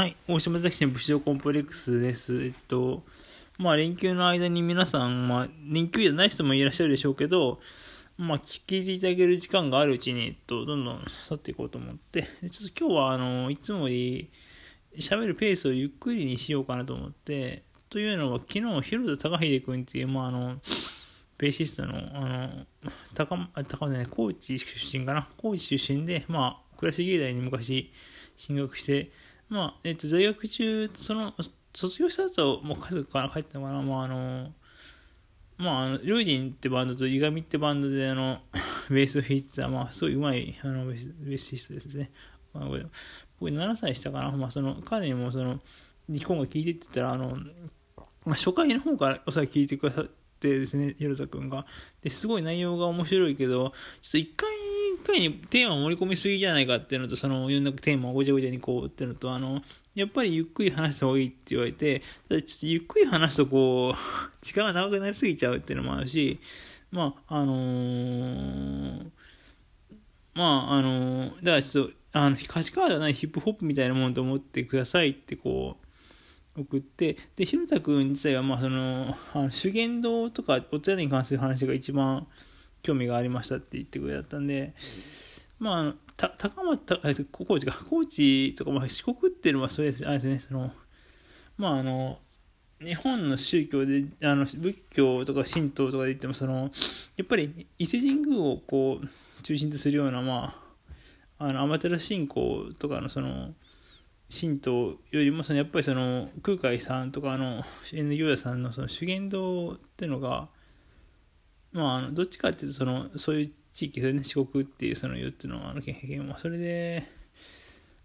はい、大島崎市の武士道コンプレックスです。えっと、まあ、連休の間に皆さん、まあ、連休じゃない人もいらっしゃるでしょうけど、まあ、聞いていただける時間があるうちに、えっと、どんどん去っていこうと思って、ちょっと今日は、あの、いつもより喋るペースをゆっくりにしようかなと思って、というのは、昨日、広田隆秀君っていう、まあ、あの、ベーシストの、あの、高、高ね、高知出身かな？高知出身で、まあ、倉敷芸大に昔進学して、まあ、えっと、在学中、その、卒業した後、もう家族から帰ったのかな、まあ、あの、まあ、あの、リュウジンってバンドと、イガミってバンドで、あの、ベースを弾いてた、まあ、すごい上手い、あの、ベースストですね。まあ、これ僕7歳したかな、まあ、その、彼にも、その、日本が聴いてって言ったら、あの、まあ、初回の方からおそらく聴いてくださってですね、ヒロタ君が。で、すごい内容が面白いけど、ちょっと一回一回にテーマを盛り込みすぎじゃないかっていうのと、その、いろんなテーマをごちゃごちゃにこうっていうのと、あの、やっぱりゆっくり話した方がいいって言われて、ただちょっとゆっくり話すとこう、時間が長くなりすぎちゃうっていうのもあるし、まあ、あのー、まあ、あのー、だからちょっと、あの、歌詞カードはないヒップホップみたいなものと思ってくださいってこう、送って、で、ひろたくん自体は、まあ、その、あの修験道とかお茶に関する話が一番、興味がありましたって言ってくれたんで、まあ、た高松、高知か、高知とか、まあ、四国っていうのはそうです、あれですね、その、まあ、あの、日本の宗教で、あの仏教とか神道とかで言っても、その、やっぱり伊勢神宮をこう、中心とするような、まあ、あの、天照信仰とかのその、神道よりもそのやっぱりその空海さんとかの N 行者さんのその修験道っていうのがまあ、あのどっちかっていうとそのそういう地域それね四国っていうその4つのあの県はそれで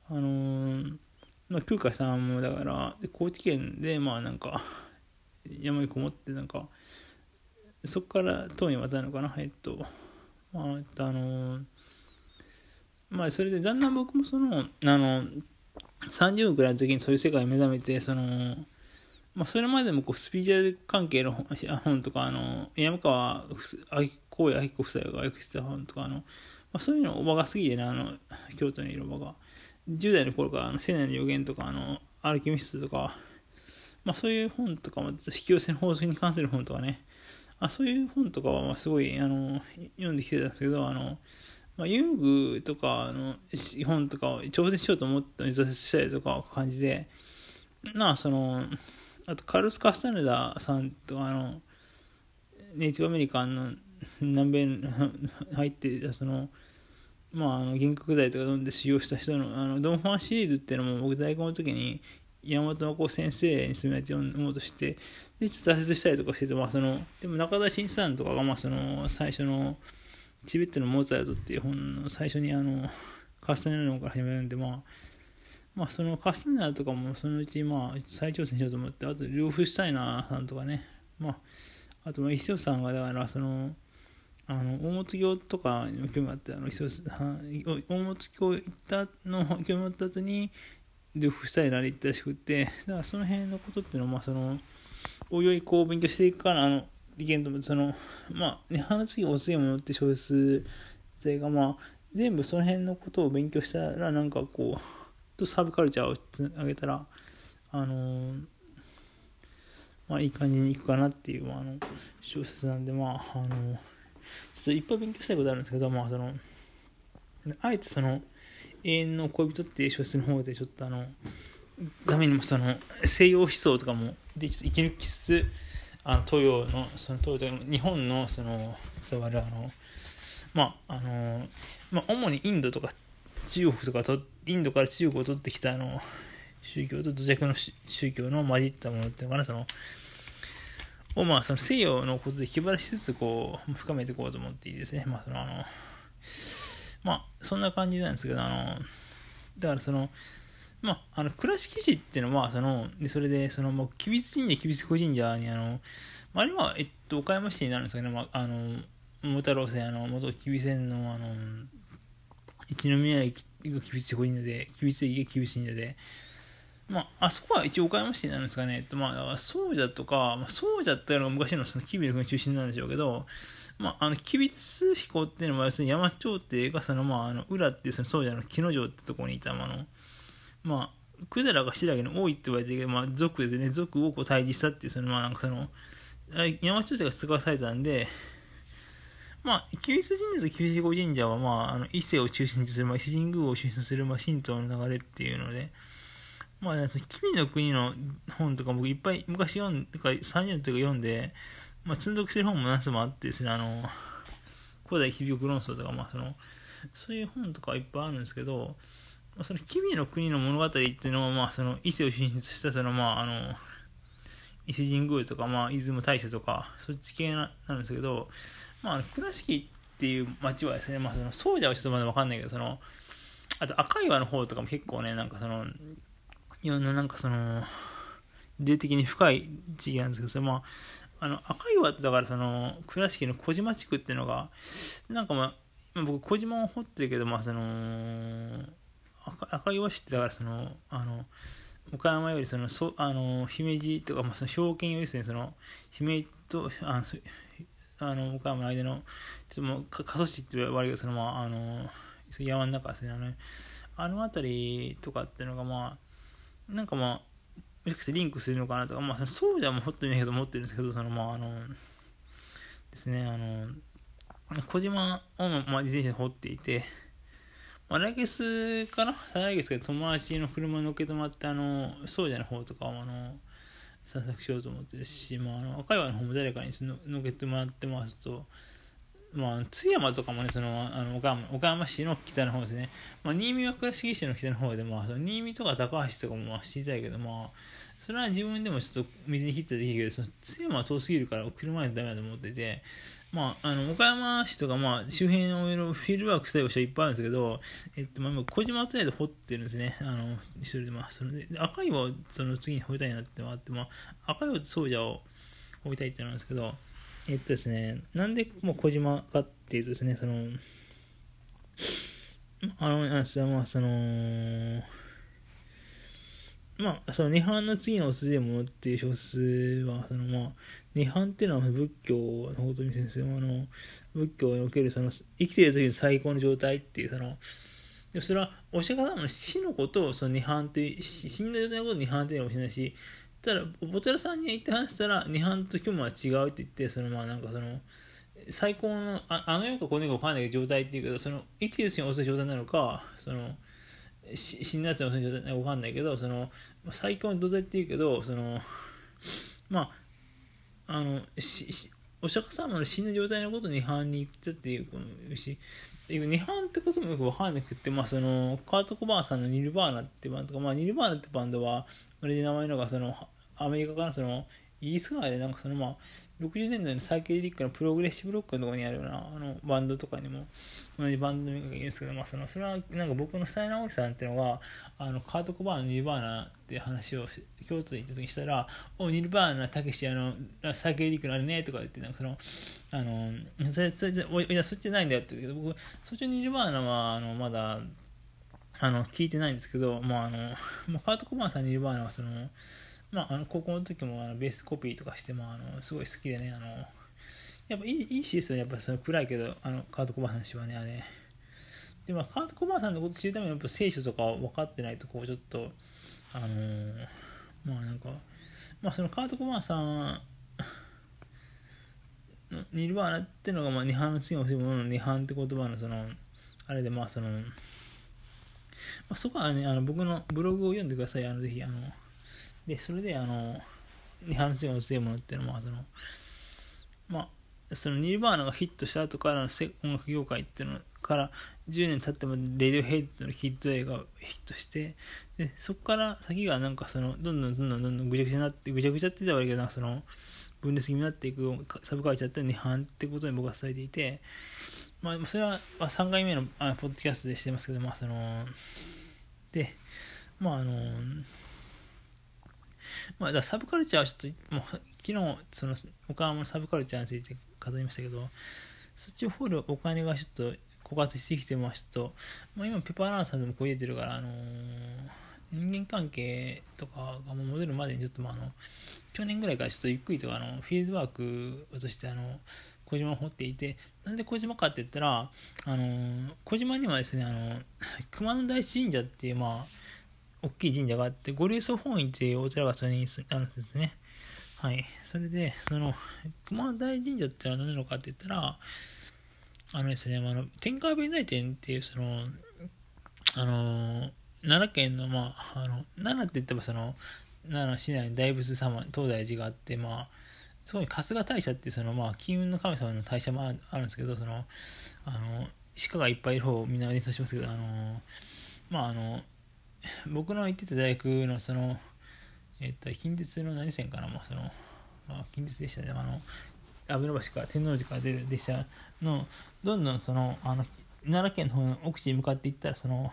あの、まあ、空海さんもだから高知県でまあなんか山にこもってなんかそこから唐に渡るのかなえっとまああの、まあそれでだんだん僕もそのあの30分くらいの時にそういう世界を目覚めてそのまあ、それまでもこうスピリチュアル関係の本とか、あの山川光也明子夫妻が訳してた本とか、あのまあ、そういうのおばが好きでね、あの京都にいるおばが。10代の頃からあの、聖内の予言とか、あのアルキミストとか、まあ、そういう本とかも、引き寄せの法則に関する本とかね、あそういう本とかはまあすごいあの読んできてたんですけど、あのまあ、ユングとかの本とかを挑戦しようと思ったのに挫折したりとか感じで、まあその、あとカルス・カスタネダさんとあのネイティブアメリカンの南米に入ってそのまああの原告剤とか飲んで使用した人のあのドン・ファンシリーズっていうのも僕大学の時に山本の子先生に勧めて読もうとしてでちょっと挫折したりとかしてて、まあ、そのでも中田新さんとかがまあその最初のチベットのモーツァルトっていう本の最初にあのカスタネダのから始めるんでまあまあ、そのカスタネラとかもそのうち、まあ、再挑戦しようと思って、あと、両夫シュタイナーさんとかね、まあ、あと、伊勢さんが、だから、その、あの、大物業とかにも興味があって、あの、伊勢さん、大物業行ったの、興味あった後に、両夫シュタイナーで行ったらしくて、だからその辺のことっていうのは、まあ、その、おいおいこう勉強していくから、あの、意見と、その、まあ、花次お強いものって小説性が、まあ、全部その辺のことを勉強したら、なんかこう、とサブカルチャーを上げたら、あのー、まあいい感じにいくかなっていう、あ、の小説なんで、まあ、あのー、ちょっといっぱい勉強したいことあるんですけど、まあその、あえてその、永遠の恋人っていう小説の方でちょっとあの、ためにもその西洋思想とかもでちょっと息抜きつつあの東洋のその東洋日本のその伝わるあのまああのまあ主にインドとか中国とかとインドから中国を取ってきたあの宗教と土着の宗教の混じったものっていうのかなそのをまあその西洋のことで気晴らしつつこう深めていこうと思っていいですね。まあそのあのまあそんな感じなんですけどあのだからそのまあ、あの倉敷市っていうのはそのでそれでそのもう吉備津神社吉備津小神社にあのまあれは、えっと、岡山市になるんですけど、まあ、あの桃太郎線あの元吉備線のあの一宮駅が厳しい神社で、厳しい駅が厳しい神社で、まあ、あそこは一応岡山市になるんですかね。とまあ、そうじゃとか、まあ、そうじゃったのが昔のその吉備の国中心なんでしょうけど、まあ、あの、吉備津彦っていうのは、要するに山頂っていうか、その、まあ、あの、裏っていうその、そうじゃの木之丞ってとこにいた、まあの、まあ、百済が白毛の多いって言われてるけど、まあ、族ですね、族をこう退治したっていう、その、まあ、なんかその、山頂が使わされたんで、まあ、キリスト神社と九子神社は、まあ、あの伊勢を中心とする、まあ、伊勢神宮を中心とする、まあ、神道の流れっていうので、まあ、君の国の本とか僕いっぱい昔読んで、30年とか読んで、まあ、積んどくしてる本も何つもあってですね、あの、古代響く論争とか、まあ、その、そういう本とかいっぱいあるんですけど、その君の国の物語っていうのは、まあ、その伊勢を中心とした、その、まあ、あの、伊勢神宮とか、まあ、出雲大社とか、そっち系なんですけど、まあ、倉敷っていう町はですね、まあ、その、そうじゃはちょっとまだわかんないけど、その、あと赤岩の方とかも結構ね、なんかその、いろんななんかその、霊的に深い地域なんですけど、それまあ、あの、赤岩ってだからその、倉敷の小島地区っていうのが、なんかまあ、僕小島を掘ってるけど、まあその、赤赤岩市ってだからその、あの、岡山よりその、そあの姫路とか、まあ、その証券よりですね、その、姫路と、あの、あの岡山の間の、ちょっともう、過疎地って言われるけど、その、まあ、あの、山の中ですね、あの、あの辺りとかっていうのが、まあ、なんかまあ、もしかしてリンクするのかなとか、まあ、そうじゃもほっといないけど思ってるんですけど、そのまあ、あの、ですね、あの、小島を、まあ、自転車で掘っていて、まあ、来月かな？来月か友達の車に乗っけてもらって、あの、そうじゃの方とかを、あの、散策しようと思ってるし、まあ、あの、赤岩の方も誰かに乗っけてもらってますと、まあ、津山とかもね、その、あの岡山岡山市の北の方ですね。まあ、新見は倉敷市の北の方で、まあ、その新見とか高橋とかもまあ知りたいけど、まあ、それは自分でもちょっと水に切ったできるけど、その津山は遠すぎるから車でダメだと思ってて、まあ、あの、岡山市とか、まあ、周辺のいろフィールドワークしたい場所いっぱいあるんですけど、えっと、まあ、今、小島とりあえず掘ってるんですね。あの、一人で、まあ、そので、赤岩をその次に掘りたいなってのがあって、まあ、赤岩と総社を掘りたいってなんですけど、えっとですね、なんでもう小島かっていうとですね、その、あの、あまあ、その、まあ、その、涅槃の次のおでものっていう小説は、その、まあ、涅槃っていうのは仏教のほとに先生も、あの、仏教における、その、生きている時の最高の状態っていう、その、でそれは、お釈迦様の死のことを、その、涅槃っていう、死んだ状態のことを涅槃っていうのかもしれないし、ただ、お寺さんに行って話したら、涅槃と虚無は違うって言って、そのまあなんかその、最高の、ああの世かこの世か分かんない状態っていうけど、その、生きてる人に遅い状態なのか、その、死んだやつに遅い状態なのか分かんないけど、その、最高の状態っていうけど、その、まあ、あの、しお釈迦様の死んだ状態のことに涅槃に行ったっていうこのし、涅槃ってこともよく分かんなくて、まあ、そのカート・コバーンさんのニルバーナってバンドとか、まあ、ニルバーナってバンドは、あれで名前のがそのアメリカからそのイギリス側でなんかそのまあ60年代のサイケデリックのプログレッシブロックのところにあるような。あのバンドとかにも。同じバンドがいるんですけど、まあ、そのそれはなんか僕のスタイナーさんっていうのがあのカート・コバーンのニルバーナっていう話を京都に行った時にしたら「おニルバーナたけしあのサイケデリックのあれね」とか言ってなんかそのあのそれそれおいやそっちじゃないんだよって言うけど僕そっちのニルバーナはあのまだあの聞いてないんですけど、まああのまあ、カート・コバーンさんニルバーナはそのまあ、あの高校の時もあのベースコピーとかして、まあ、あのすごい好きでね、あのやっぱいいいい詩ですよね、やっぱその暗いけど、あのカート・コバーさんの詩はね、あれ。で、まあ、カート・コバーさんのこと知るためにやっぱ聖書とか分かってないと、こう、ちょっと、あのー、まあなんか、まあそのカート・コバーさん、ニルバーナってのが、まあ、涅槃の次のものの涅槃って言葉の、その、あれで、まあその、まあ、そこはね、あの僕のブログを読んでください、あのぜひ、あの、で、それで、あの、日本人が強いものっていうのは、その、まあ、そのニルバーナがヒットした後からの音楽業界っていうのから10年経ってもレディオヘイトのヒット映画がヒットしてでそこから先がなんかそのどんどんどんどんどんどんぐちゃぐちゃになってぐちゃぐちゃって言ったら悪いけどその分裂気味になっていくサブカルチャーって日本ってことに僕は伝えていてまあそれは3回目のあポッドキャストでしてますけどまあそのでまああのまあ、だサブカルチャーはちょっと、もう昨日、その、岡山のサブカルチャーについて語りましたけど、そっちを掘るお金がちょっと枯渇してきてますと、まあ、今、ペパーランさんでもこう言えてるから、あのー、人間関係とかが戻るまでにちょっと、まあ、あの、去年ぐらいからちょっとゆっくりとか、あの、フィールドワークとして、あの、小島を掘っていて、なんで小島かって言ったら、あの、小島にはですね、あの、熊野大神社っていう、まあ、大きい神社があって、五霊祖本院っていうお寺がそれにあるんですね。はい。それで、その、熊大神社ってのは何なのかって言ったら、あのですね、あの、天下弁内店っていう、その、あの、奈良県の、まあ、あの、奈良って言ってもその、奈良市内に大仏様、東大寺があって、まあ、そこに春日大社って、その、まあ、金運の神様の大社もあるんですけど、その、あの、鹿がいっぱいいる方をみんな演奏しますけど、あの、まあ、あの、僕の行ってた大学の、その、えっと、近鉄の何線かな、まあ、その、まあ、近鉄列車で、あの、阿部橋から天王寺から出る列車の、どんどんその、あの、奈良県の方の奥地に向かっていったら、その、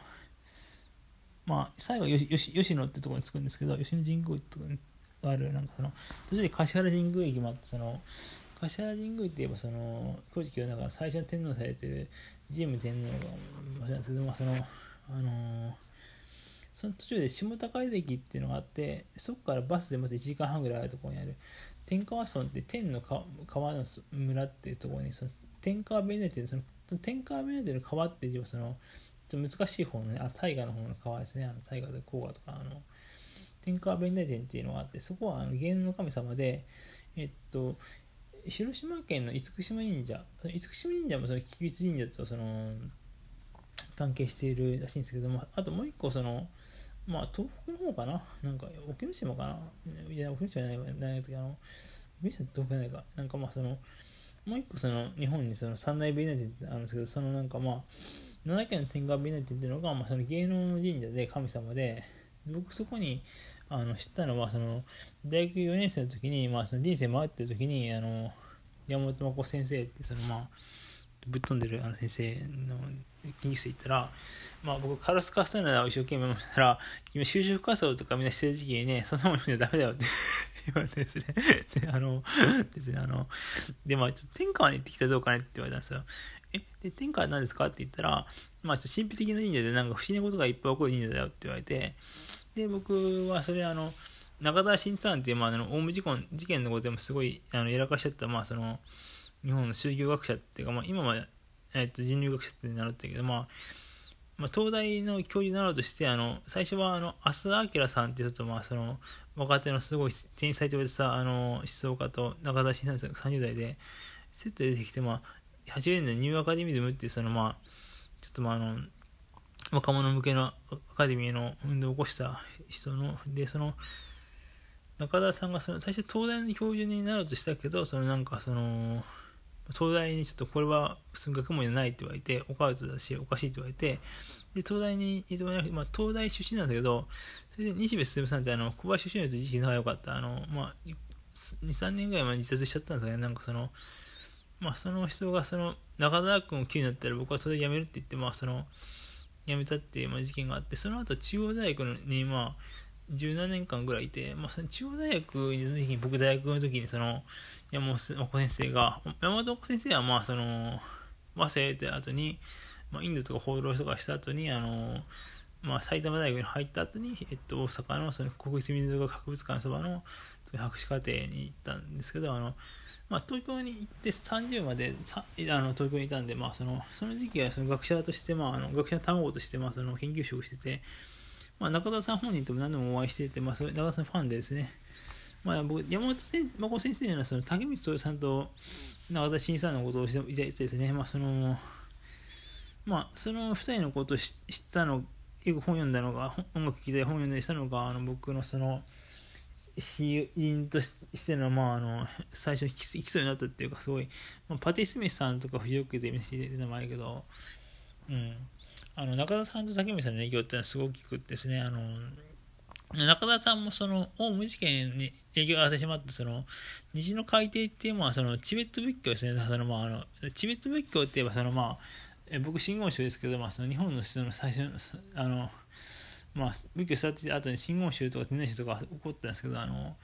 まあ、最後吉、吉野ってところに着くんですけど、吉野神宮ってところにある、なんかその、途中で橿原神宮駅もあって、その、橿原神宮って言えば、その、古事記はだか最初の天皇されてる神武天皇が、場所なんで、まあ、その、あのー、その途中で下高井駅っていうのがあって、そこからバスでまず1時間半ぐらいあるところにある、天川村って天の川の村っていうところに、その天川ベネテその天川ベネテの川っていうそのと難しい方のね、あ、大河の方の川ですね、あの大河で黄河とか、あの、天川弁大殿っていうのがあって、そこはあの芸能の神様で、えっと、広島県の厳島神社、厳島神社もその吉備神社とその関係しているらしいんですけども、あともう一個その、まあ、東北の方かななんか、沖ノ島かないや、沖ノ島じゃないわ、ないですけど、あの、沖ノ島って東北ないか。なんかまあ、その、もう一個その、日本にその三大弁大殿ってあるんですけど、そのなんかまあ、奈良県の天下美奈っていうのが、まあ、その芸能の神社で神様で、僕そこにあの知ったのは、その大学4年生の時に、まあ、その人生回ってる時に、あの山本真子先生って、そのまあ、ぶっ飛んでるあの先生の研究室行ったら、まあ僕、カルスカスタナダを一生懸命読んだら、今、就職活動とかみんなしてる時期にね、そんなもん読んじゃダメだよって 言われてですね。で、あの、ですね、あの、で、まあ、ちょっと天川に行ってきたらどうかねって言われたんですよ。え、で、天下は何ですか？って言ったら、まあ、ちょっと神秘的な忍者でなんか不思議なことがいっぱい起こる忍者だよって言われて、で、僕はそれあの、中田新さんっていう、まあ、あの、オウム事故事件のことでもすごい、あの、やらかしちゃった、まあ、その、日本の宗教学者っていうか、まあ、今は、えっと、人類学者ってなるってけど、まあ、まあ、東大の教授になろうとして、あの、最初は、あの、浅田明さんっていうと、まあ、その、若手のすごい天才と言われてた、あの、思想家と中田新さん30代で、セットで出てきて、まあ、80年代ニューアカデミズムっていうそのまあちょっとまああの若者向けのアカデミーの運動を起こした人のでその中田さんがその最初東大の教授になろうとしたけどそのなんかその東大にちょっとこれは普通学問じゃないって言われておかわだしおかしいって言われてで東大に移動なくて、まあ、東大出身なんだけどそれで西部進さんってあの小林出身の時期仲良かった。あのまあ23年ぐらい前に自殺しちゃったんですよね。なんかそのまあ、その人がその中田君を急になったら僕はそれ辞めるって言って、まあ、その辞めたっていう、まあ、事件があってその後中央大学にまあ17年間ぐらいいて、まあ、その中央大学にいた時に僕大学の時にその山本先生が山本先生はまあその忘れて後に、まあ、インドとか放浪とかした後にあのまあ、埼玉大学に入った後に、えっと、大阪のその国立民族学博物館のそばの博士課程に行ったんですけどあのまあ、東京に行って30まであの東京にいたんで、まあ、そのその時期はその学者として、まあ、あの学者の卵として、まあ、その研究職してて、まあ、中田さん本人とも何度もお会いしてて、まあ、それ中田さんファンでですね、まあ、僕山本先生先生のその竹光さんと中田新さんのことをしていてですね、まあそのまあ、その2人のことを知ったのよく本読んだのが音楽聴いて本読んだりしたのがあの僕のその死因としての,、まあ、あの最初に基礎になったっていうかすごい、まあ、パティ・スミスさんとか藤岡で見せて出た前けど、うん、あの中田さんと竹見さんの影響ってのはすごく大きくてですねあの中田さんもそのオウム事件に影響が与えてしまってその虹の海底っていうのはそのチベット仏教ですね。その、まあ、あのチベット仏教って言えばその、まあ、僕真言宗ですけど、まあ、その日本のその最初のあのまあ、仏教を育って後に真言宗とか天然宗とか起こったんですけど、あの、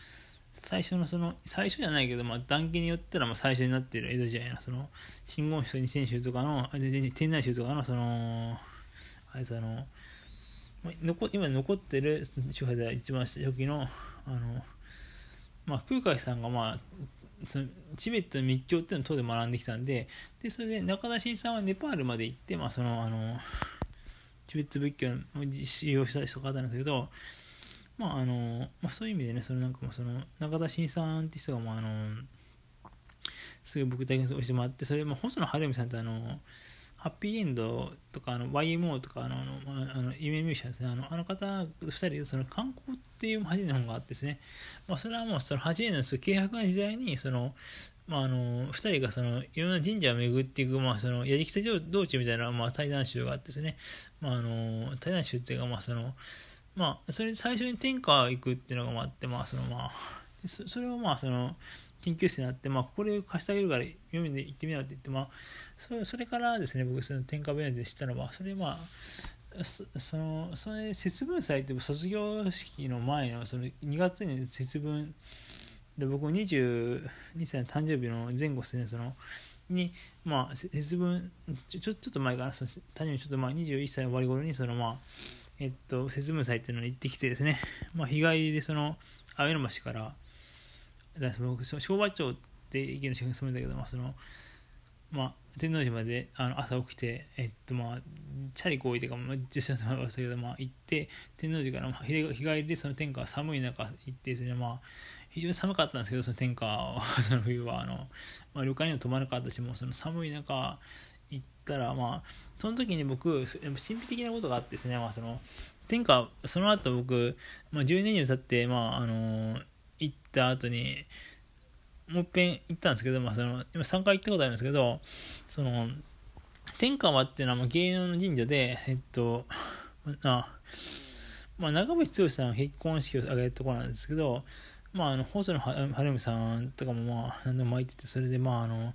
最初のその、最初じゃないけど、まあ、断言によったら、まあ、最初になっている江戸時代の、その、真言宗、二千宗とかの、天然宗とかの、その、あいつあの、残今残ってる宗派では一番初期の、あの、まあ、空海さんが、まあ、そのチベットの密教っていうのを当で学んできたんで、で、それで中田新さんはネパールまで行って、まあ、その、あの、チベット仏教を使用した人方なんですけど、まああのまあ、そういう意味でね、そのなんかその中田新さんって人が、まあ、あのすぐ僕体験してもらって、それ、まあ、細野晴臣さんってあの、ハッピーエンドとかあの YMO とかあのあの夢ミュージシャンですね。あのあの方2人でその観光っていう初めの本があってですね、まあ、それはもうその初めての軽薄な時代にそのまあ、あの2人がそのいろんな神社を巡っていく、まあ、そのやりきせ道中みたいな、まあ、対談集があってですね、まあ、あの対談集っていうか、まあそのまあ、それで最初に天下行くっていうのがあって、まあそのまあ、それをまあその研究室になって、まあ、これ貸してあげるから読みで行ってみようって言って、まあ、それそれからですね僕その天下弁で知ったのはそれまあそのそれ節分祭って卒業式の前のその2月に節分で僕22歳の誕生日の前後ですねそのにまあ節分ちょちょっと前かなその誕生日ちょっと前21歳の終わり頃にそのまあえっと節分祭っていうのに行ってきてですねまあ日帰りでその上野橋からだ僕昭和町って駅の近くに住むんだけど、まあ、そのまあ天王寺まであの朝起きて、えっとまあ、チャリこいてか、まあ、実際はけど、まあ、行って、天王寺から、まあ、日帰りでその天下寒い中行ってですね、まあ、非常に寒かったんですけど、その天下 その冬は、あの、まあ、旅館にも泊まらなかったし、もうその寒い中行ったら、まあ、その時に僕、神秘的なことがあってですね、まあ、その、天下、その後僕、まあ、10年以上経って、まあ、あの、行った後に、もう一遍行ったんですけど、まあ、その今3回行ったことあるんですけど、その、天川っていうのは芸能の神社で、えっと、あまあ、長渕剛さんが結婚式を挙げるところなんですけど、まあ、あの、細野晴臣さんとかも、まあ、何でも巻いてて、それで、まあ、あの、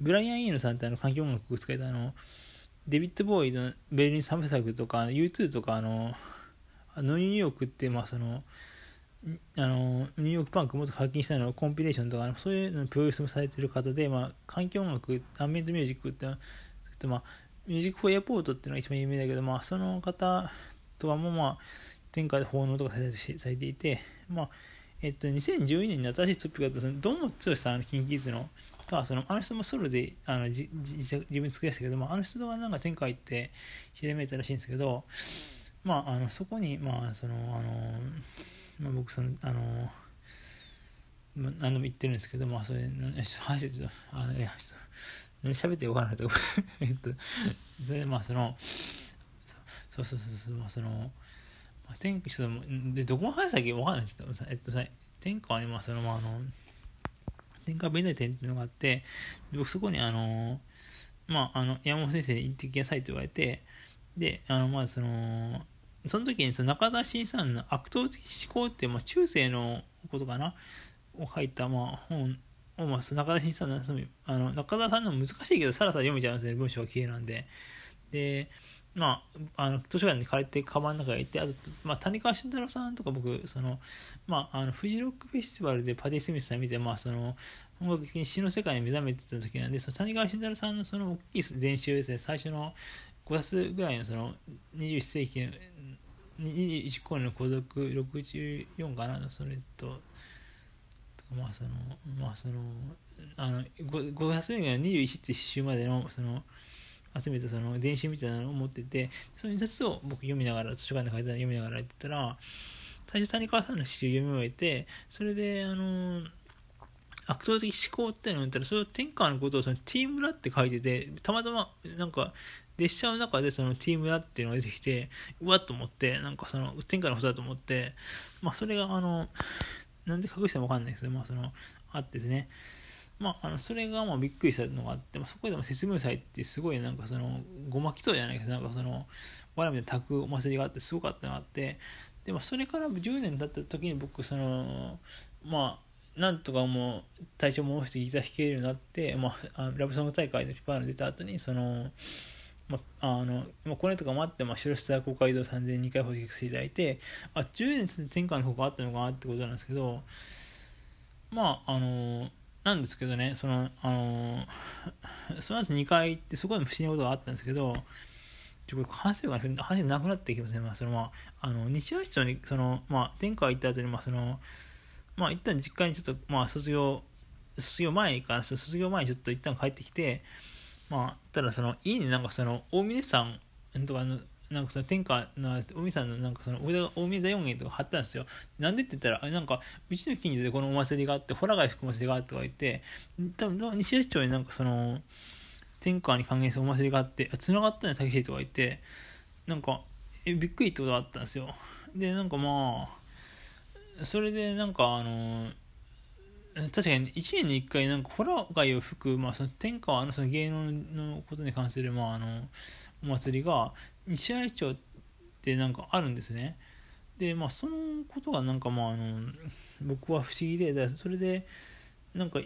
ブライアン・イーノさんってあの、環境音楽を使えたあの、デビッド・ボーイのベルリン・サムサクとか、U2 とか、あの、ノニューヨークって、まあ、その、あのニューヨークパンクもっと課金したいのはコンピレーションとかそういうのをプロデュースもされてる方で、まあ、環境音楽アンビエントミュージックって、まあ、ミュージックフォーエアポートっていうのが一番有名だけど、まあ、その方とかも、まあ、天下で奉納とかされていて、まあえっと、2012年に新しいトピックがあったどの剛さんのキンキーズのがそのあの人もソロであのじ自分作りましたけど、まあ、あの人がなんか天下行ってひらめいたらしいんですけど、まあ、あのそこに、まあそのあのまあ、僕そのあのまあ、何度も言ってるんですけど、まあ、それ、話してちょっと、あの、いや、何喋ってよかないと、えっと、それで、まあ、その、そうそうそうそう、まあ、その、まあ、天気、ちょっと、で、どこの話だっけわかんないですけど、えっとさ、天下はね、まあ、その、まあ、あの、天下弁大店っていうのがあって、僕そこに、あの、まあ、あの、山本先生に行ってきなさいって言われて、で、あの、まあ、その、その時にその中田新さんの悪党的思考って、まあ、中世のことかな？を書いた、まあ、本を、まあ、中田新さんのあの中田さんの難しいけどさらさら読めちゃうんですね文章が綺麗なんで。でまあ、あの図書館に借りてカバンの中に行ってあと、まあ、谷川俊太郎さんとか僕その、まあ、あのフジロックフェスティバルでパティ・スミスさん見て、まあ、その音楽的に詩の世界に目覚めてた時なんでその谷川俊太郎さんのその大きい練習ですね。最初の5月ぐらいのその21世紀21個の孤独64かなそれと。まあそのまあそのあの 5, 5月目が21って詩集までのその集めたその電子みたいなのを持っててその印刷を僕読みながら図書館で書いたの読みながらやってたら最初谷川さんの詩集読み終えてそれであの悪党的思考っていうのを言ったらそれを天下のことをそのティームラって書いててたまたまなんか列車の中でそのティームラっていうのが出てきてうわっと思ってなんかその天下のことだと思ってまあそれがあのなんで隠しても分かんないですけどまあそのあってですね。まあ、あのそれがまあびっくりしたのがあって、まあ、そこでも節分祭ってすごいなんかそのごまきとじゃないけどなんかそのわらみたいな炊くお祭りがあってすごかったのがあってで、まあ、それから10年経った時に僕そのまあなんとかもう体調も戻してギター弾けるようになって、まあ、ラブソング大会でピパール出た後にその、まあ、の、まあ、これとかもあって、まあ、白下公会堂3002回保育していただいてあ10年経って天下の方があったのかなってことなんですけどまああのなんですけどねそのあのその後2回ってそこでも不思議なことがあったんですけどちょこれ話が話なくなってきますね、まあそのまあ、あの西橋町にその、まあ、天下行った後にまあそのまあ一旦実家にちょっとまあ卒業卒業前から卒業前にちょっと一旦帰ってきてまあただその家になんかその大峰山とかのなんかその天下のおみさんのなんかその大見大音源とか貼ったんですよ。なんでって言ったら、あなんかうちの近所でこのお祭りがあって、ホラ貝吹く祭りがあってとか言って、多分西谷町になんかその天下に還元するお祭りがあって、繋がったね、竹市とか言って、なんか、え、びっくりってことがあったんですよ。で、なんかまあ、それでなんかあの確かに1年に1回なんかホラ貝を吹く、まあ、その天下のその芸能のことに関する、まあ、あのお祭りが西愛町ってなんかあるんですね。でまあそのことがなんかまああの僕は不思議でだそれでなんか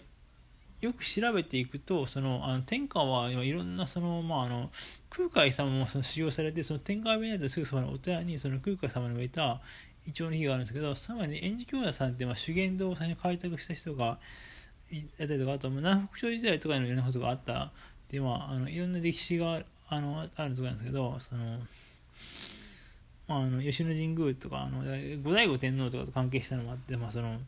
よく調べていくとそのあの天下はいろんなその、まあ、あの空海様もその修行されてその天下部屋ですぐそばのお寺にその空海様の植えたイチョウの木があるんですけどさらに円寺教屋さんって、まあ、修験道を最初開拓した人がいたりとかあと南北朝時代とかにもいろんなことがあったで、まあ、あのいろんな歴史があのあるところなんですけどその、まあ、あの吉野神宮とかあの後醍醐天皇とかと関係したのもあって、まあ、その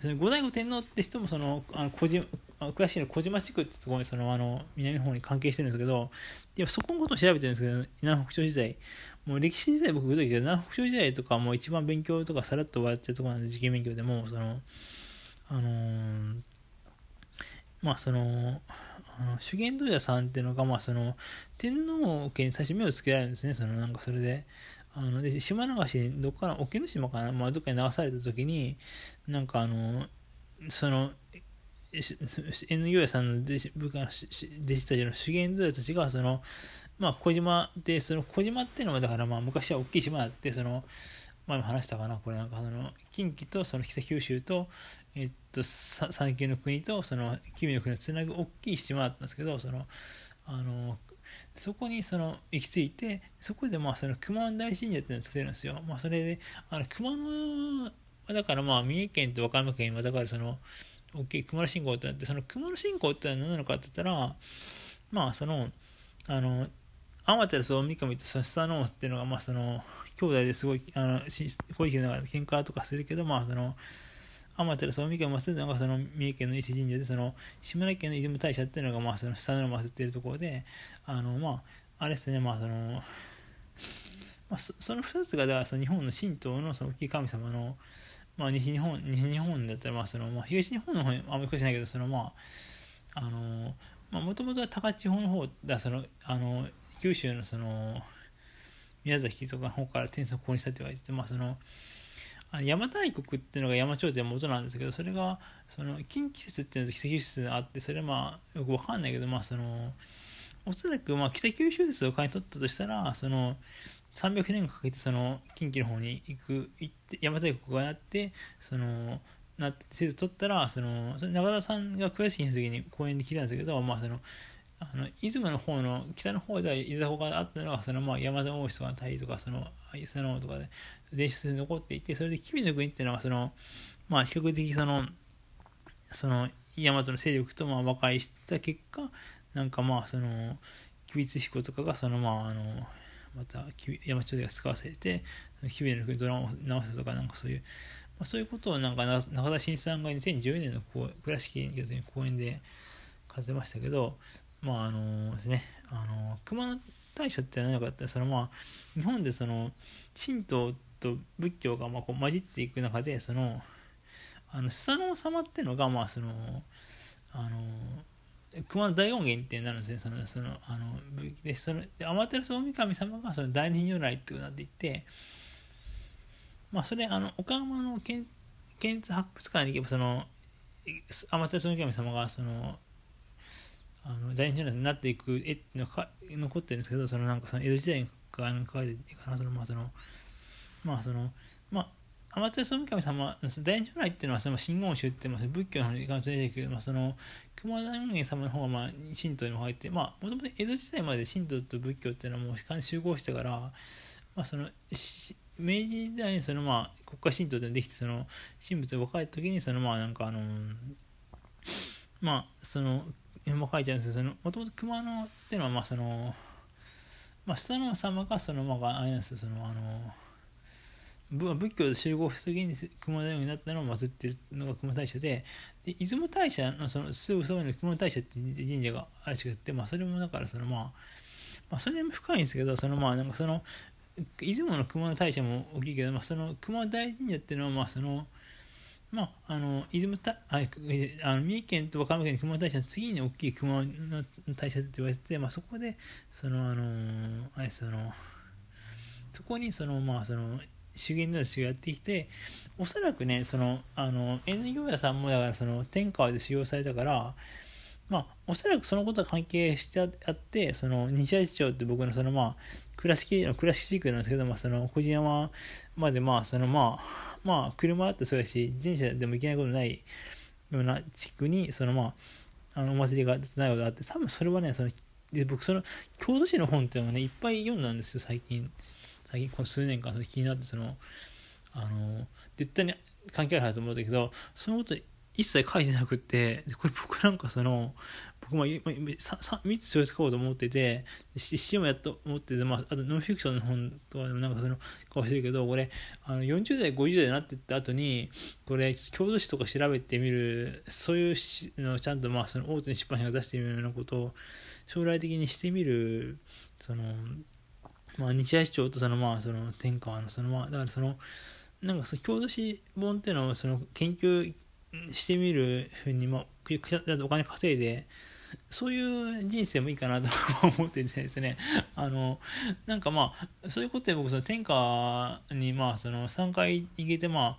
その後醍醐天皇って人もそのあの小島詳しいの小島地区ってところにそのあの南の方に関係してるんですけどでそこのことを調べてるんですけど南北朝時代。もう歴史時代僕言うとき南北朝時代とかも一番勉強とかさらっと終わっちゃうところなんで受験勉強でもそのあのー、まあそのあの修験道者さんっていうのが、まあ、その天皇家に最初目をつけられるんですね、そのなんかそれで。あので島流しにどっから沖ノ島かな、まあ、どっかに流された時になんかあのその N 業屋さんの弟子部下の弟子たちの修験道者たちがその、まあ、小島でその小島っていうのはだからまあ昔は大きい島だってその前も話したかなこれなんかその近畿とその北九州とえっと、三級の国とその君の国をつなぐ大きい島だったんですけどそのあのそこにその行き着いてそこでまあその熊野大神社っていうのを作ってるんですよ、まあ、それであの熊野だからまあ三重県と和歌山県はだからその大きい熊野信仰ってなってその熊野信仰って何なのかって言ったらまあそのあの天照大神とそのスノーっていうのがまあその兄弟ですごいあの恋姫の中で喧嘩とかするけどまあその天照総三家を祀るのがその三重県の伊勢神社でその島根県の出雲大社っていうのがまあその下の祀っているところであのまああれですねまあそのまあ、その2つがだからその日本の神道のその大きい神様の、まあ、西日本西日本だったらまあその、まあ、東日本の方にあんまり詳しないけどそのまああのもともとは高千穂の方だそのあの九州のその宮崎とかの方から天孫を購入したって言われててまあその邪馬台国っていうのが山頂点元なんですけどそれがその近畿説っていうのと北九州説があってそれはまあよくわかんないけどまあそのおそらくまあ北九州説を買い取ったとしたらその300年かけてその近畿の方に行く行って邪馬台国がなってそのなって説取ったらその中田さんが詳しい時に講演で聞いたんですけどまあそのあの出雲の方の北の方では伊豆方があったのがそのまあ山田大石とか大とかその伊佐野とかで伝説に残っていてそれで吉備の国っていうのはそのまあ比較的そのその大和の勢力とまあ和解した結果なんかまあその吉備彦とかがそのまああのまた山頂で使わせて吉備の国ドラマを直したとかなんかそういう、まあ、そういうことをなんか中田新さんが2010年の倉敷に講演で語ってましたけどまああのですねあの熊野大社って何かってそのまあ日本でその神道と仏教がまあこう混じっていく中でそのあのスサノオ様っていうのがまあそのあの熊野大権現ってなるんですねそのそのあのでその天照大神様がその大日如来ってなっていってまあそれあの岡山の県県立博物館に行けばその天照大神様がそのあの大日如来になっていく絵っていうのが残ってるんですけどそのなんかその江戸時代に書かれていかなそのまあそのまあそのまあ天照大神様大如来っていうのはその真言宗ってます仏教の方に関して出てく、まあ、その熊田人間様の方がまあ神道にも入ってまあもともと江戸時代まで神道と仏教っていうのはもう集合してから、まあ、その明治時代にそのまあ国家神道ってできてその神仏が分かれた時にそのまあなんかあのまあそのも書いてるんですけどもともと熊野っていうのはまあそのまあスタノ様がそのまああれなんですよそのあの仏教で集合した時に熊田になったのを祀っているのが熊大社でで出雲大社のそのすぐそばに熊大社って神社があるしくて、まあ、それもだからそのまあまあ、それも深いんですけどそのまあなんかその出雲の熊野大社も大きいけど、まあ、その熊大神社っていうのはまあそのまあ、あの出雲たああの三重県と和歌山県の熊大社の次に大きい熊野大社って言われてて、まあ、そこでそのあのあれそのそこにそのまあその修験の修をやってきておそらくねそのあの N 業屋さんもだからその天川で修行されたからまあおそらくそのことが関係してあってその西八町って僕のそのまあ倉敷の倉敷地区なんですけど、まあ、その小島までまあそのまあまあ車だってそうやし自転車でも行けないことないような地区にそのまああのお祭りがずっとないことがあって多分それはねそので僕その京都市の本っていうのをねいっぱい読んだんですよ最近。最近この数年間その気になってそのあの絶対に関係あると思うんだけどそのこと一切書いてなくってこれ僕なんかその僕も 3, 3つ小説書こうと思ってて詩もやっと思ってて、まあ、あとノンフィクションの本とかでもなんかその顔してるけどこれあの40代50代になってった後にこれ郷土史とか調べてみるそういうのちゃんとまあその大手の出版社が出してみるようなことを将来的にしてみるそのまあ、日大市長とそのまあその天川のそのまあだからそのなんかその郷土史本っていうのをその研究してみるふうに、まあ、お金稼いでそういう人生もいいかなと思っててですね。あのなんかまあそういうことで僕その天下にまあその3回行けてまあ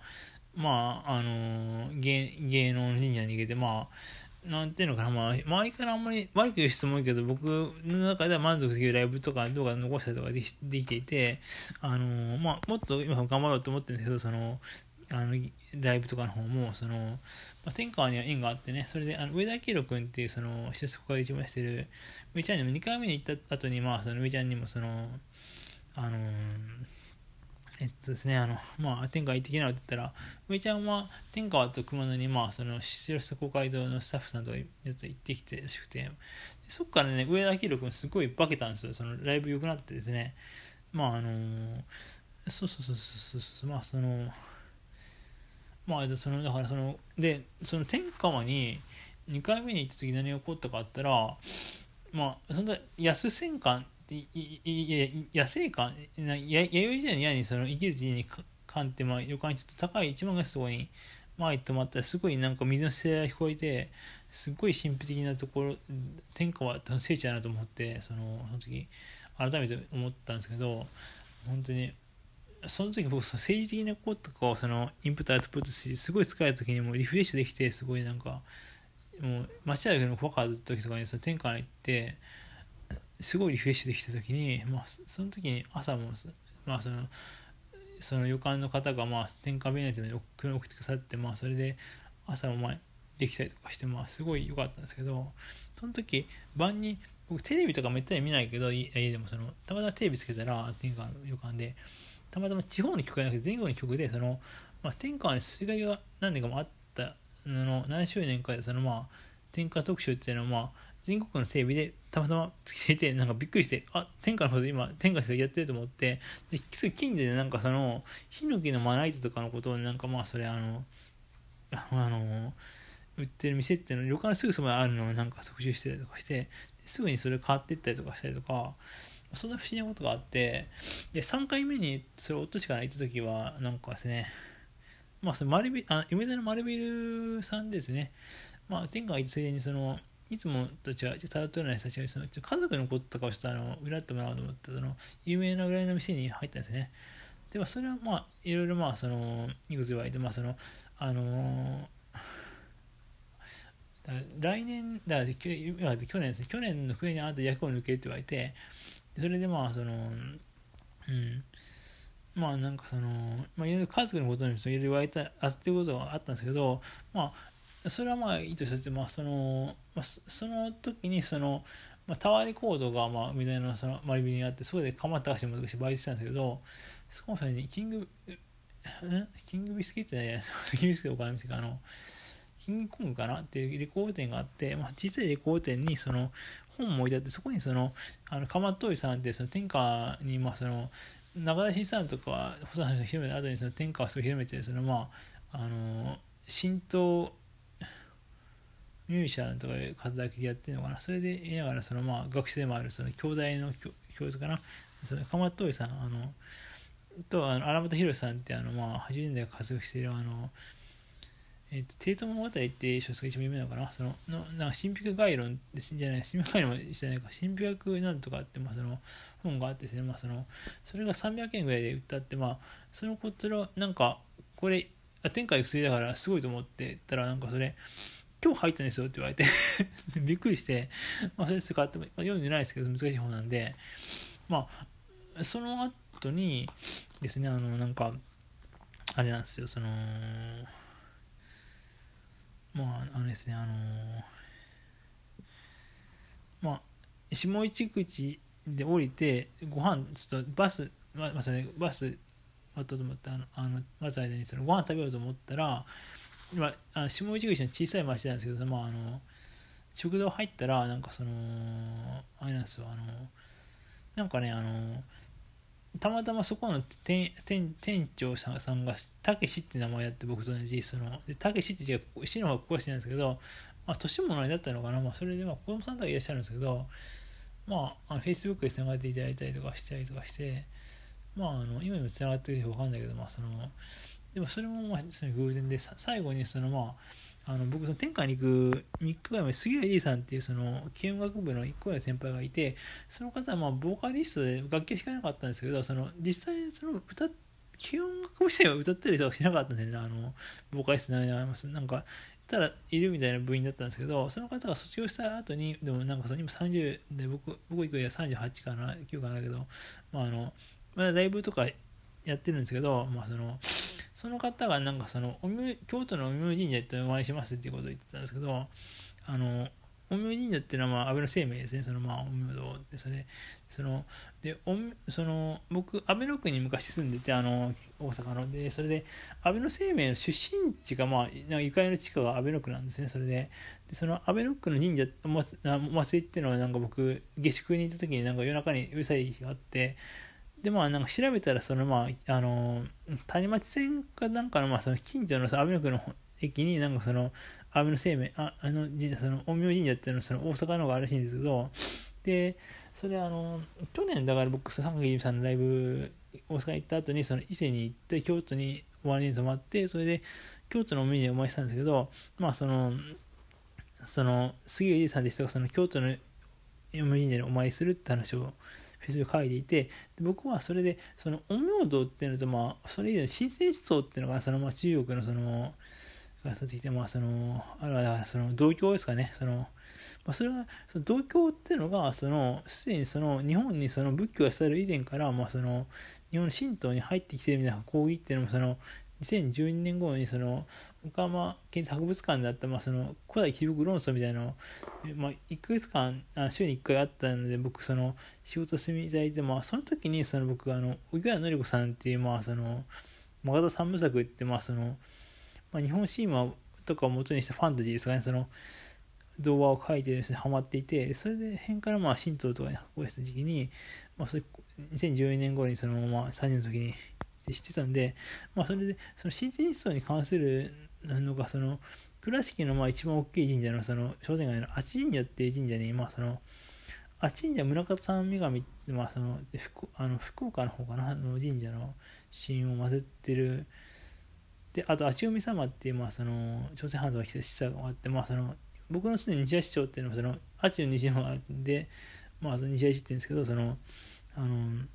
まああの芸芸能神社に行けてまあなんていうのかな、まあ、周りからあんまり悪く言う質問多いけど、僕の中では満足できるライブとか動画残したりとかできできていて、あのまあ、もっと今頑張ろうと思ってるんですけど、その、あのライブとかの方もその、まあ、天川には縁があってねそれであの上田明宏君っていうその施設こが一番してる上ちゃんにも2回目に行った後にまあその上ちゃんにもそのあのえっとですねあのまあ天川行ってきなよって言ったら上ちゃんは天川と熊野にまあその白下公会堂のスタッフさんとやつ行ってきてらしくてそっからね上田明宏君すごい化けたんですよ。そのライブ良くなってですね。まああのそうそうそうそうそう。まあそのまあ、そのだからそのでその天川に2回目に行った時何が起こったかあったらまあその安戦艦野生艦弥生時代の矢にその生きる時に艦ってまあ旅館ちょっと高い一番がすごい前に止まったらすごいなんか水の声が聞こえてすごい神秘的なところ天下は聖地だなと思ってそのその時改めて思ったんですけど本当にその時僕その政治的なこととかをそのインプットアウトプットしてすごい疲れた時にもリフレッシュできてすごいなんかもう街歩きの怖かった時とかにその天下に行ってすごいリフレッシュできた時に、まあ、その時に朝も、まあ、そのその旅館の方がまあ天下便内で送ってくださって、まあ、それで朝もまあできたりとかして、まあ、すごい良かったんですけどその時晩に僕テレビとかめったに見ないけど家でもそのたまたまテレビつけたら天下の旅館でたまたま地方の曲じゃなくて全国の曲でその、まあ、天下に水害が何年かもあったのの何周年かでそのまあ天下特集っていうのはまあ全国のテレビでたまたまつけていてなんかびっくりしてあ天下の方で今天下でやってると思ってですぐ近所でなんかそのヒノキのまな板とかのことをなんかまあそれあのあの売ってる店っていうの旅館のすぐそばにあるのをなんか特集してたりとかしてすぐにそれ買っていったりとかしたりとかそんな不思議なことがあってで3回目にそれおとしから行った時はなんかですねまあその丸ビあ梅田の丸ビルさんですね。まあ天下が行ったついでにそのいつもと違うただとない人たちがその家族のこととかをしたの裏ってもらおうと思ってその有名なぐらいの店に入ったんですね。でまあそれはまあいろいろまあそのいくつ言われてまあそのあのー来年だ去年ですね去年の冬にあなた役を抜けって言われてそれでまあそのうん。まあなんかその、まあ、いろいろ家族のことにいろいろ言われたあっていうことがあったんですけどまあそれはまあいいとしてまあその、まあ、その時にその、まあ、タワーレコードがまあみたいなそのマリビにあってそこで鎌田橋も昔バイトしてたんですけどそこにキングキングビスケットじゃない キングビスケットお金見せかあのキングコングかな？っていうレコード店があって、まあ、小さいレコード店にその本も置いてあってそこにそのあの鎌戸井さんってその天下にまあその中田新さんとか細田さんが広めた後にその天下を広めてそのまああの神道ミュージシャンとかいう活動やってるのかなそれで言いながらそのまあ学生でもあるその兄弟の教授かな。それ、かまといさん、あの、と、あの荒俣宏さんって、あの、まあ、80年代活躍している、あの、えっ、と、帝都物語って小説が一番有名なのかな？その、のなんか、神秘学概論ってじゃない、神秘学概論じゃないか、神秘学なんとかって、まあ、その、本があってですね、まあ、その、それが300円ぐらいで売ったって、まあ、そのこちら、なんか、これ、天下行く薬だからすごいと思ってたら、なんかそれ、今日入ったんですよって言われて びっくりして、まあ、それ使って、まあ、読んでないですけど、難しい本なんで、まあ、その後にですね、あの、なんか、あれなんですよ、その、まあ、あのですね、あの、まあ、下市口で降りて、ご飯、ちょっとバス、まあ、まあ、それ、バス、待とうと思ったあの、あの待つ間にそのご飯食べようと思ったら、今、あ下市口の小さい町なんですけど、まあ、あの、食堂入ったら、なんかその、あれなんですよ、あの、なんかね、あの、たまたまそこの店店店長さんが、たけしって名前やって僕と同じ、その、たけしって違う、死の方がここしてなんですけど、まあ、年も同じだったのかな、まあ、それで、まあ、子供さんとかいらっしゃるんですけど、まあ、フェイスブックで繋がっていただいたりとかしたりとかして、まあ、あの、今にも繋がってるかわかんないけど、まあ、その、でもそれもまあその偶然で最後にそのまああの僕その天下に行く3日ぐらい前杉谷 D さんっていうその軽音楽部の1個上の先輩がいてその方はまあボーカリストで楽器は弾かなかったんですけどその実際その歌軽音楽部自体は歌ったりとかしなかったんでねあのボーカリストになります。なんかたらいるみたいな部員だったんですけどその方が卒業した後にでもなんかその今30で僕僕行くや38かな9かなだけどまああのまだライブとかやってるんですけどまあそのその方がなんかその京都の御明神社ってお会いしますっていうことを言ってたんですけどあの御明神社っていうのはまあ安倍の生命ですね。そのまあ陰陽道ってそれ。そのでおその僕安倍の区に昔住んでてあの大阪の。でそれで安倍の生命の出身地がまあゆかりの地下が安倍の区なんですね。それででその安倍の区の神社お祭りっていうのはなんか僕下宿に行った時になんか夜中にうるさい日があってでまあなんか調べたらそのまああの谷町線かなんかのまあその近所の阿部野区の駅になんかその安倍の生命ああの神社その陰陽神社っていうのはその大阪のがあるらしいんですけどでそれあの去年だから僕三角さんのライブ大阪行った後にその伊勢に行って京都に終わりに泊まってそれで京都の海にお参りしたんですけどまあそのその杉浦さんでしたがその京都の陰陽神社にお参りするって話をフェイス書いていて、僕はそれで、その陰陽道っていうのと、まあ、それ以前、神聖思想っていうのが、その、まあ、中国のその、がさって、まあ、その、あるいは、その、道教ですかね、その、まあ、それが、その道教っていうのが、その、すでにその、日本にその仏教が伝える以前から、まあ、その、日本の神道に入ってきてるみたいな講義っていうのも、その、2012年頃にその岡山県立博物館であった、まあ、その古代記録論争みたいなのを、まあ、1ヶ月間あ週に1回あったので僕その仕事してみたいで、まあ、その時にその僕あの荻原紀子さんっていうまあそのマガ三部作ってまあその、まあ、日本神話とかを元にしたファンタジーですかねその動画を書いてですねハマっていてそれで辺からまあ神道とかに発行した時期に、まあ、それ2012年頃にそのまま3年の時に知ってたんで、まあ、それでその神聖思想に関するなのがその倉敷のまあ一番大きい神社のその商店街の八神社っていう神社に、まあ、その八神社村方三女神って、まあ、その福あの福岡の方かなの神社の神を混ぜてる。であと足海様っていう、まあ、その朝鮮半島が来た示唆があって、まあ、その僕の住んでる西谷市長っていうのはその八の西の方で、まあ、その西谷市って言うんですけどそのあの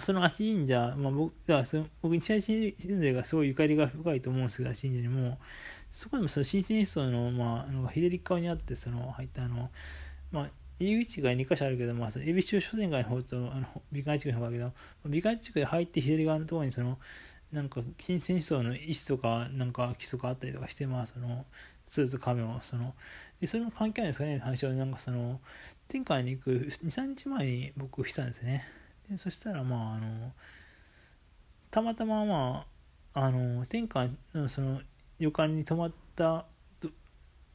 その足神社、まあ、僕だその僕、日大神社がすごいゆかりが深いと思うんですけど、神社にも、そこでもその新鮮思想の、まあ、あの左側にあって、その入ったあの、まあ、入り口が2箇所あるけど、まあ、その恵比寿商店街の方と、あの美観地区の方だけど、美観地区で入って左側のところに、その、なんか、新鮮思想の石とか、なんか基礎があったりとかして、まあ、その、スーツ亀を、その、で、それも関係あるんですかね、話は、なんかその、天海に行く2、3日前に僕したんですね。でそしたらまああのたまたままああの天下のその旅館に泊まった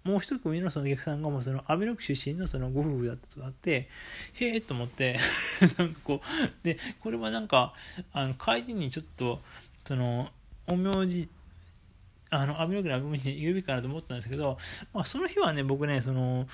もう一組のそのお客さんがもうそのアメノク出身のそのご夫婦だったとあってへえと思って なんかこうでこれはなんかあの帰りにちょっとその陰陽師あの、網の国の網に言うべきかなと思ったんですけど、まあ、その日はね、僕ね、その、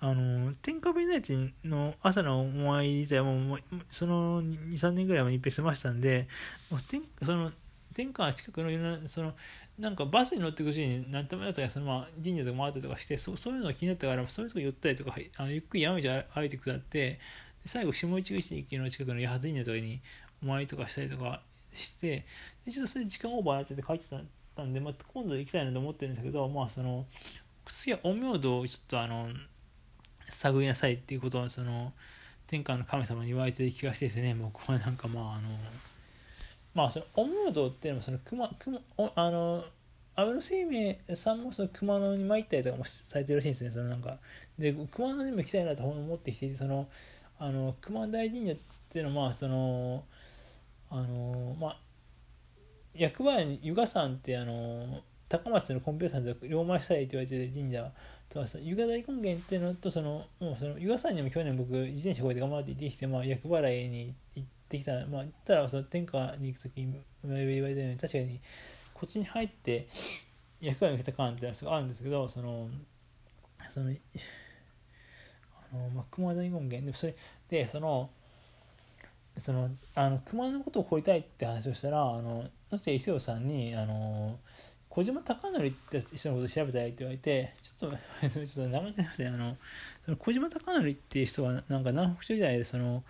あの、天下弁内地の朝のお参り自体も、もうその2、3年ぐらい前に一遍済ましたんで、もう天その、天下近くのいろんな、その、なんかバスに乗っていくうちに何ともやったら、そのまあ神社とか回ったりとかして、そそういうのが気になったから、そういうとこ寄ったりとか、あのゆっくり山道歩いて下って、最後、下市口駅の近くの八幡神社とかにお参りとかしたりとかして、でちょっとそれ時間オーバーになってて帰ってたんで、まあ、今度行きたいなと思ってるんですけど、まあ、その、次は陰陽道をちょっとあの、探りなさいっていうことを、その、天下の神様に言われてる気がしてですね、僕はなんかまあ、あの、まあ、その、陰陽道っていうのも、その、熊、熊、あの、安倍生命さんもその熊野に参ったりとかもされてるらしいんですね、そのなんか。で、熊野にも行きたいなと思ってきてて、その、あの、熊大神社っていうのは、まあ、その、あの、まあ、役場に湯河山ってあの高松のコンピューターさんと両前したいって言われてる神社とその湯河大根源っていうのとそのもうその湯河山にも去年僕自転車こうやって頑張って行ってきて、まあ、厄払いに行ってきたらまあ行ったらその天下に行く時に言われたように確かにこっちに入って役割を受けた感っていうのがあるんですけどそのそのあの、まあ、熊田大根源でそれでそのそのあの熊のことを掘りたいって話をしたらあの野瀬伊勢尾さんにあの小島貴則って人のこと調べたいって言われてちょっと ちょっと長くなくてあのその小島貴則っていう人はなんか南北朝時代でその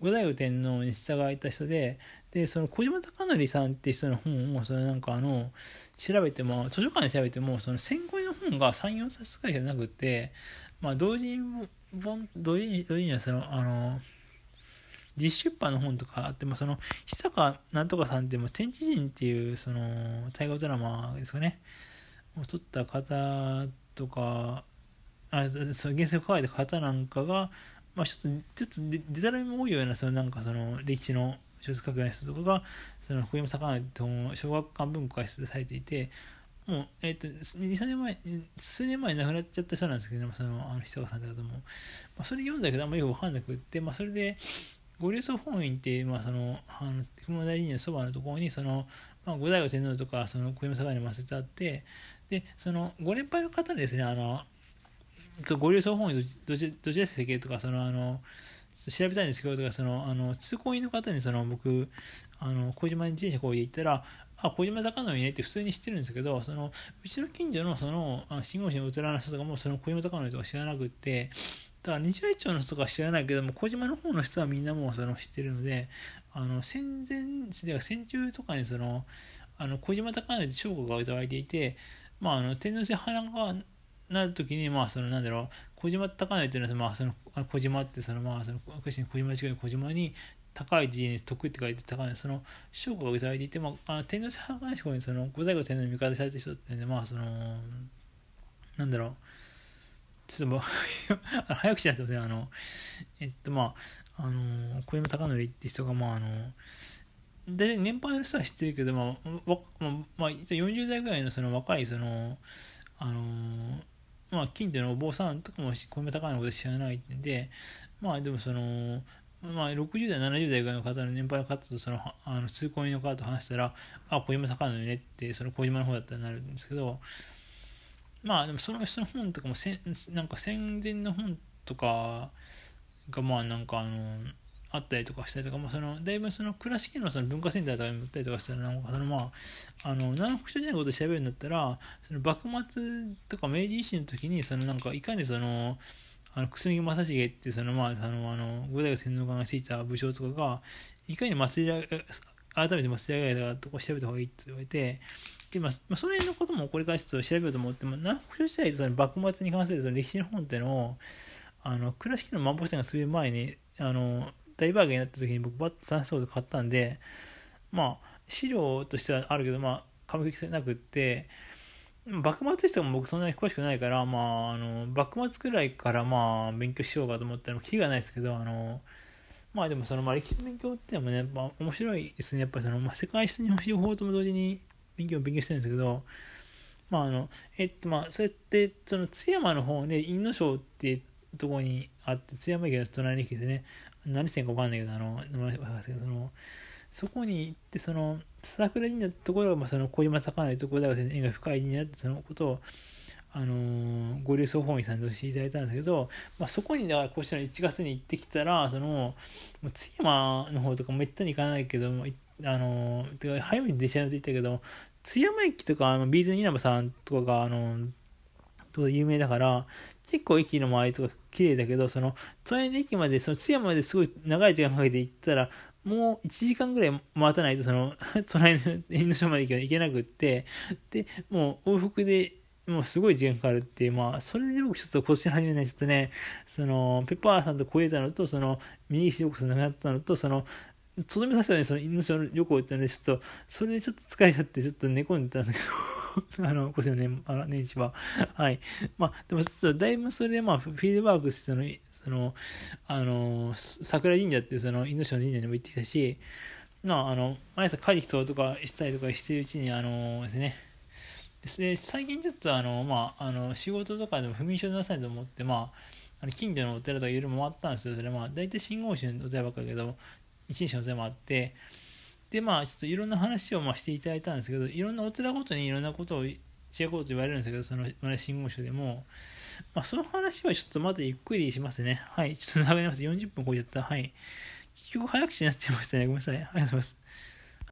後醍醐天皇に従いた人ででその小島貴則さんって人の本をそのなんかあの調べても図書館で調べてもその戦後の本が34冊くらいじゃなくてまあ同時本同時同時にはそのあの実出版の本とかあって、まあ、その、久坂なんとかさんって、天地人っていう、その、大河ドラマですかね、を撮った方とか、あその原作を書いた方なんかが、まあ、ちょっと、ちょっとデタラメも多いような、そのなんかその、歴史の小説書くような人とかが、その、福山坂と小学館文庫化されていて、もう、えっ、ー、と、2、3年前、数年前に亡くなっちゃった人なんですけど、その、あの、久坂さんって方も、まあ、それ読んだけど、あんまりよくわかんなくって、まあ、それで、五流総本院って、まあ、その、あの、熊大神社のそばのところに、その、まあ、五代醐天皇とか、その、小山坂に祀ってあって、で、その、ご年配の方ですね、あの、五流総本院どちどちらでしたとか、その、あの、調べたいんですけど、とか、その、あの、通行員の方に、その、僕、あの、小島に自転車こう行ったら、あ、小島坂のねって普通に知ってるんですけど、その、うちの近所の、その、信号士のうつらの人とかも、その小島坂のとか知らなくって、だから日大町の人が知らないけども小島の方の人はみんなもうその知ってるのであの戦前では戦中とかにそのあの小島高則将校が歌われていて、まあ、あの天皇制花がなる時にまあそのなんだろう小島高則っていうのは、まあ、その小島ってそのまあその小島違い小島に高い字に徳って書いて高いその将校が歌われていて、まあ、あ天皇制花がにその五代後天皇に味方された人ってまあそのなんだろうちょっと早くしないとね、あの、えっと、まあ、あの、小山貴則って人が、まあ、あの、で、年配の人は知ってるけど、まあ、わまあ、40代ぐらいのその若い、その、あの、まあ、近所のお坊さんとかも小山貴則のこと知らないんで、まあ、でもその、まあ、60代、70代ぐらいの方の年配の方とそのあの通行人の方と話したら、あ、小山貴則ねって、その小島の方だったらなるんですけど、まあでもその人の本とかもせなんか戦前の本とかがまあなんかあのあったりとかしたりとか、まあ、そのだいぶその倉敷のその文化センターとかに売ったりとかしたらなんかそのまああの南北朝時代のことを調べるんだったらその幕末とか明治維新の時にそのなんかいかにそのあの楠木正成ってそのまああのあの五代天皇官がついた武将とかがいかに祭り改めて祭り上げたかとか調べた方がいいって言われてで、まあ、その辺のこともこれからちょっと調べようと思って、まあ、南北朝時代とその幕末に関するその歴史の本っていうのを、あの、倉敷の万宝店が潰れる前に、あの、大バーゲンになった時に僕バッと算数で買ったんで、まあ、資料としてはあるけど、まあ、完璧性なくって、幕末しても僕そんなに詳しくないから、まあ、あの、幕末くらいからまあ、勉強しようかと思ったら、キリがないですけど、あの、まあでもその、まあ歴史の勉強ってのもね、まあ面白いですね。やっぱりその、まあ世界史に両方とも同時に勉強勉強してるんですけど、まああの、えっとまあ、そうやって、その津山の方で、印野省っていうとこにあって、津山駅の隣に来てね、何線かわかんないけど、あの、名前忘れけど、その、そこに行ってその桜神社のところが、まあ、その小島坂のところだから縁が深い神社ってそのことをあのー、ご流送本位さんとしていただいたんですけど、まあ、そこにだからこうしたの1月に行ってきたらそのもう津山の方とかめったに行かないけども行っあのー、てか早めに出ちゃうと言ったけど津山駅とかあのビーズの稲葉さんとかがあのと有名だから結構駅の周りとか綺麗だけどその隣の駅までその津山まですごい長い時間かけて行ったらもう1時間ぐらい待たないとその 隣の縁の下まで行けなくってでもう往復でもうすごい時間かかるっていう、まあ、それで僕ちょっと今年始めないちょっとね、その、ペッパーさんと超えたのと、その、右石横さん亡くなったのと、その、とどめさせたのに、その、命の旅行ってので、ちょっと、それでちょっと疲れちゃって、ちょっと寝込んでたんですけど、あの、今年の年、年始は。はい。まあ、でもちょっと、だいぶそれで、まあ、フィードバークして、その、その、あの、桜神社っていう、その、インドシの神社にも行ってきたし、まあ、あの、毎朝帰ってきたとかしたりとかしてるうちに、あのですね、ですね、最近ちょっとあの、まあ、あの仕事とかでも不眠症なさいと思って、まあ、あの近所のお寺とかいろいろ回ったんですよ。それまあ、大体信号宗のお寺ばっかりだけど、一日のお寺もあって、で、まあ、ちょっといろんな話をまあしていただいたんですけど、いろんなお寺ごとにいろんなことを、違うこと言われるんですけど、その、信号書でも、まあ、その話はちょっとまたゆっくりしますね。はい。ちょっと長くなりました。40分超えちゃった。はい。結局早口になっちゃいましたね。ごめんなさい。ありがとうございます。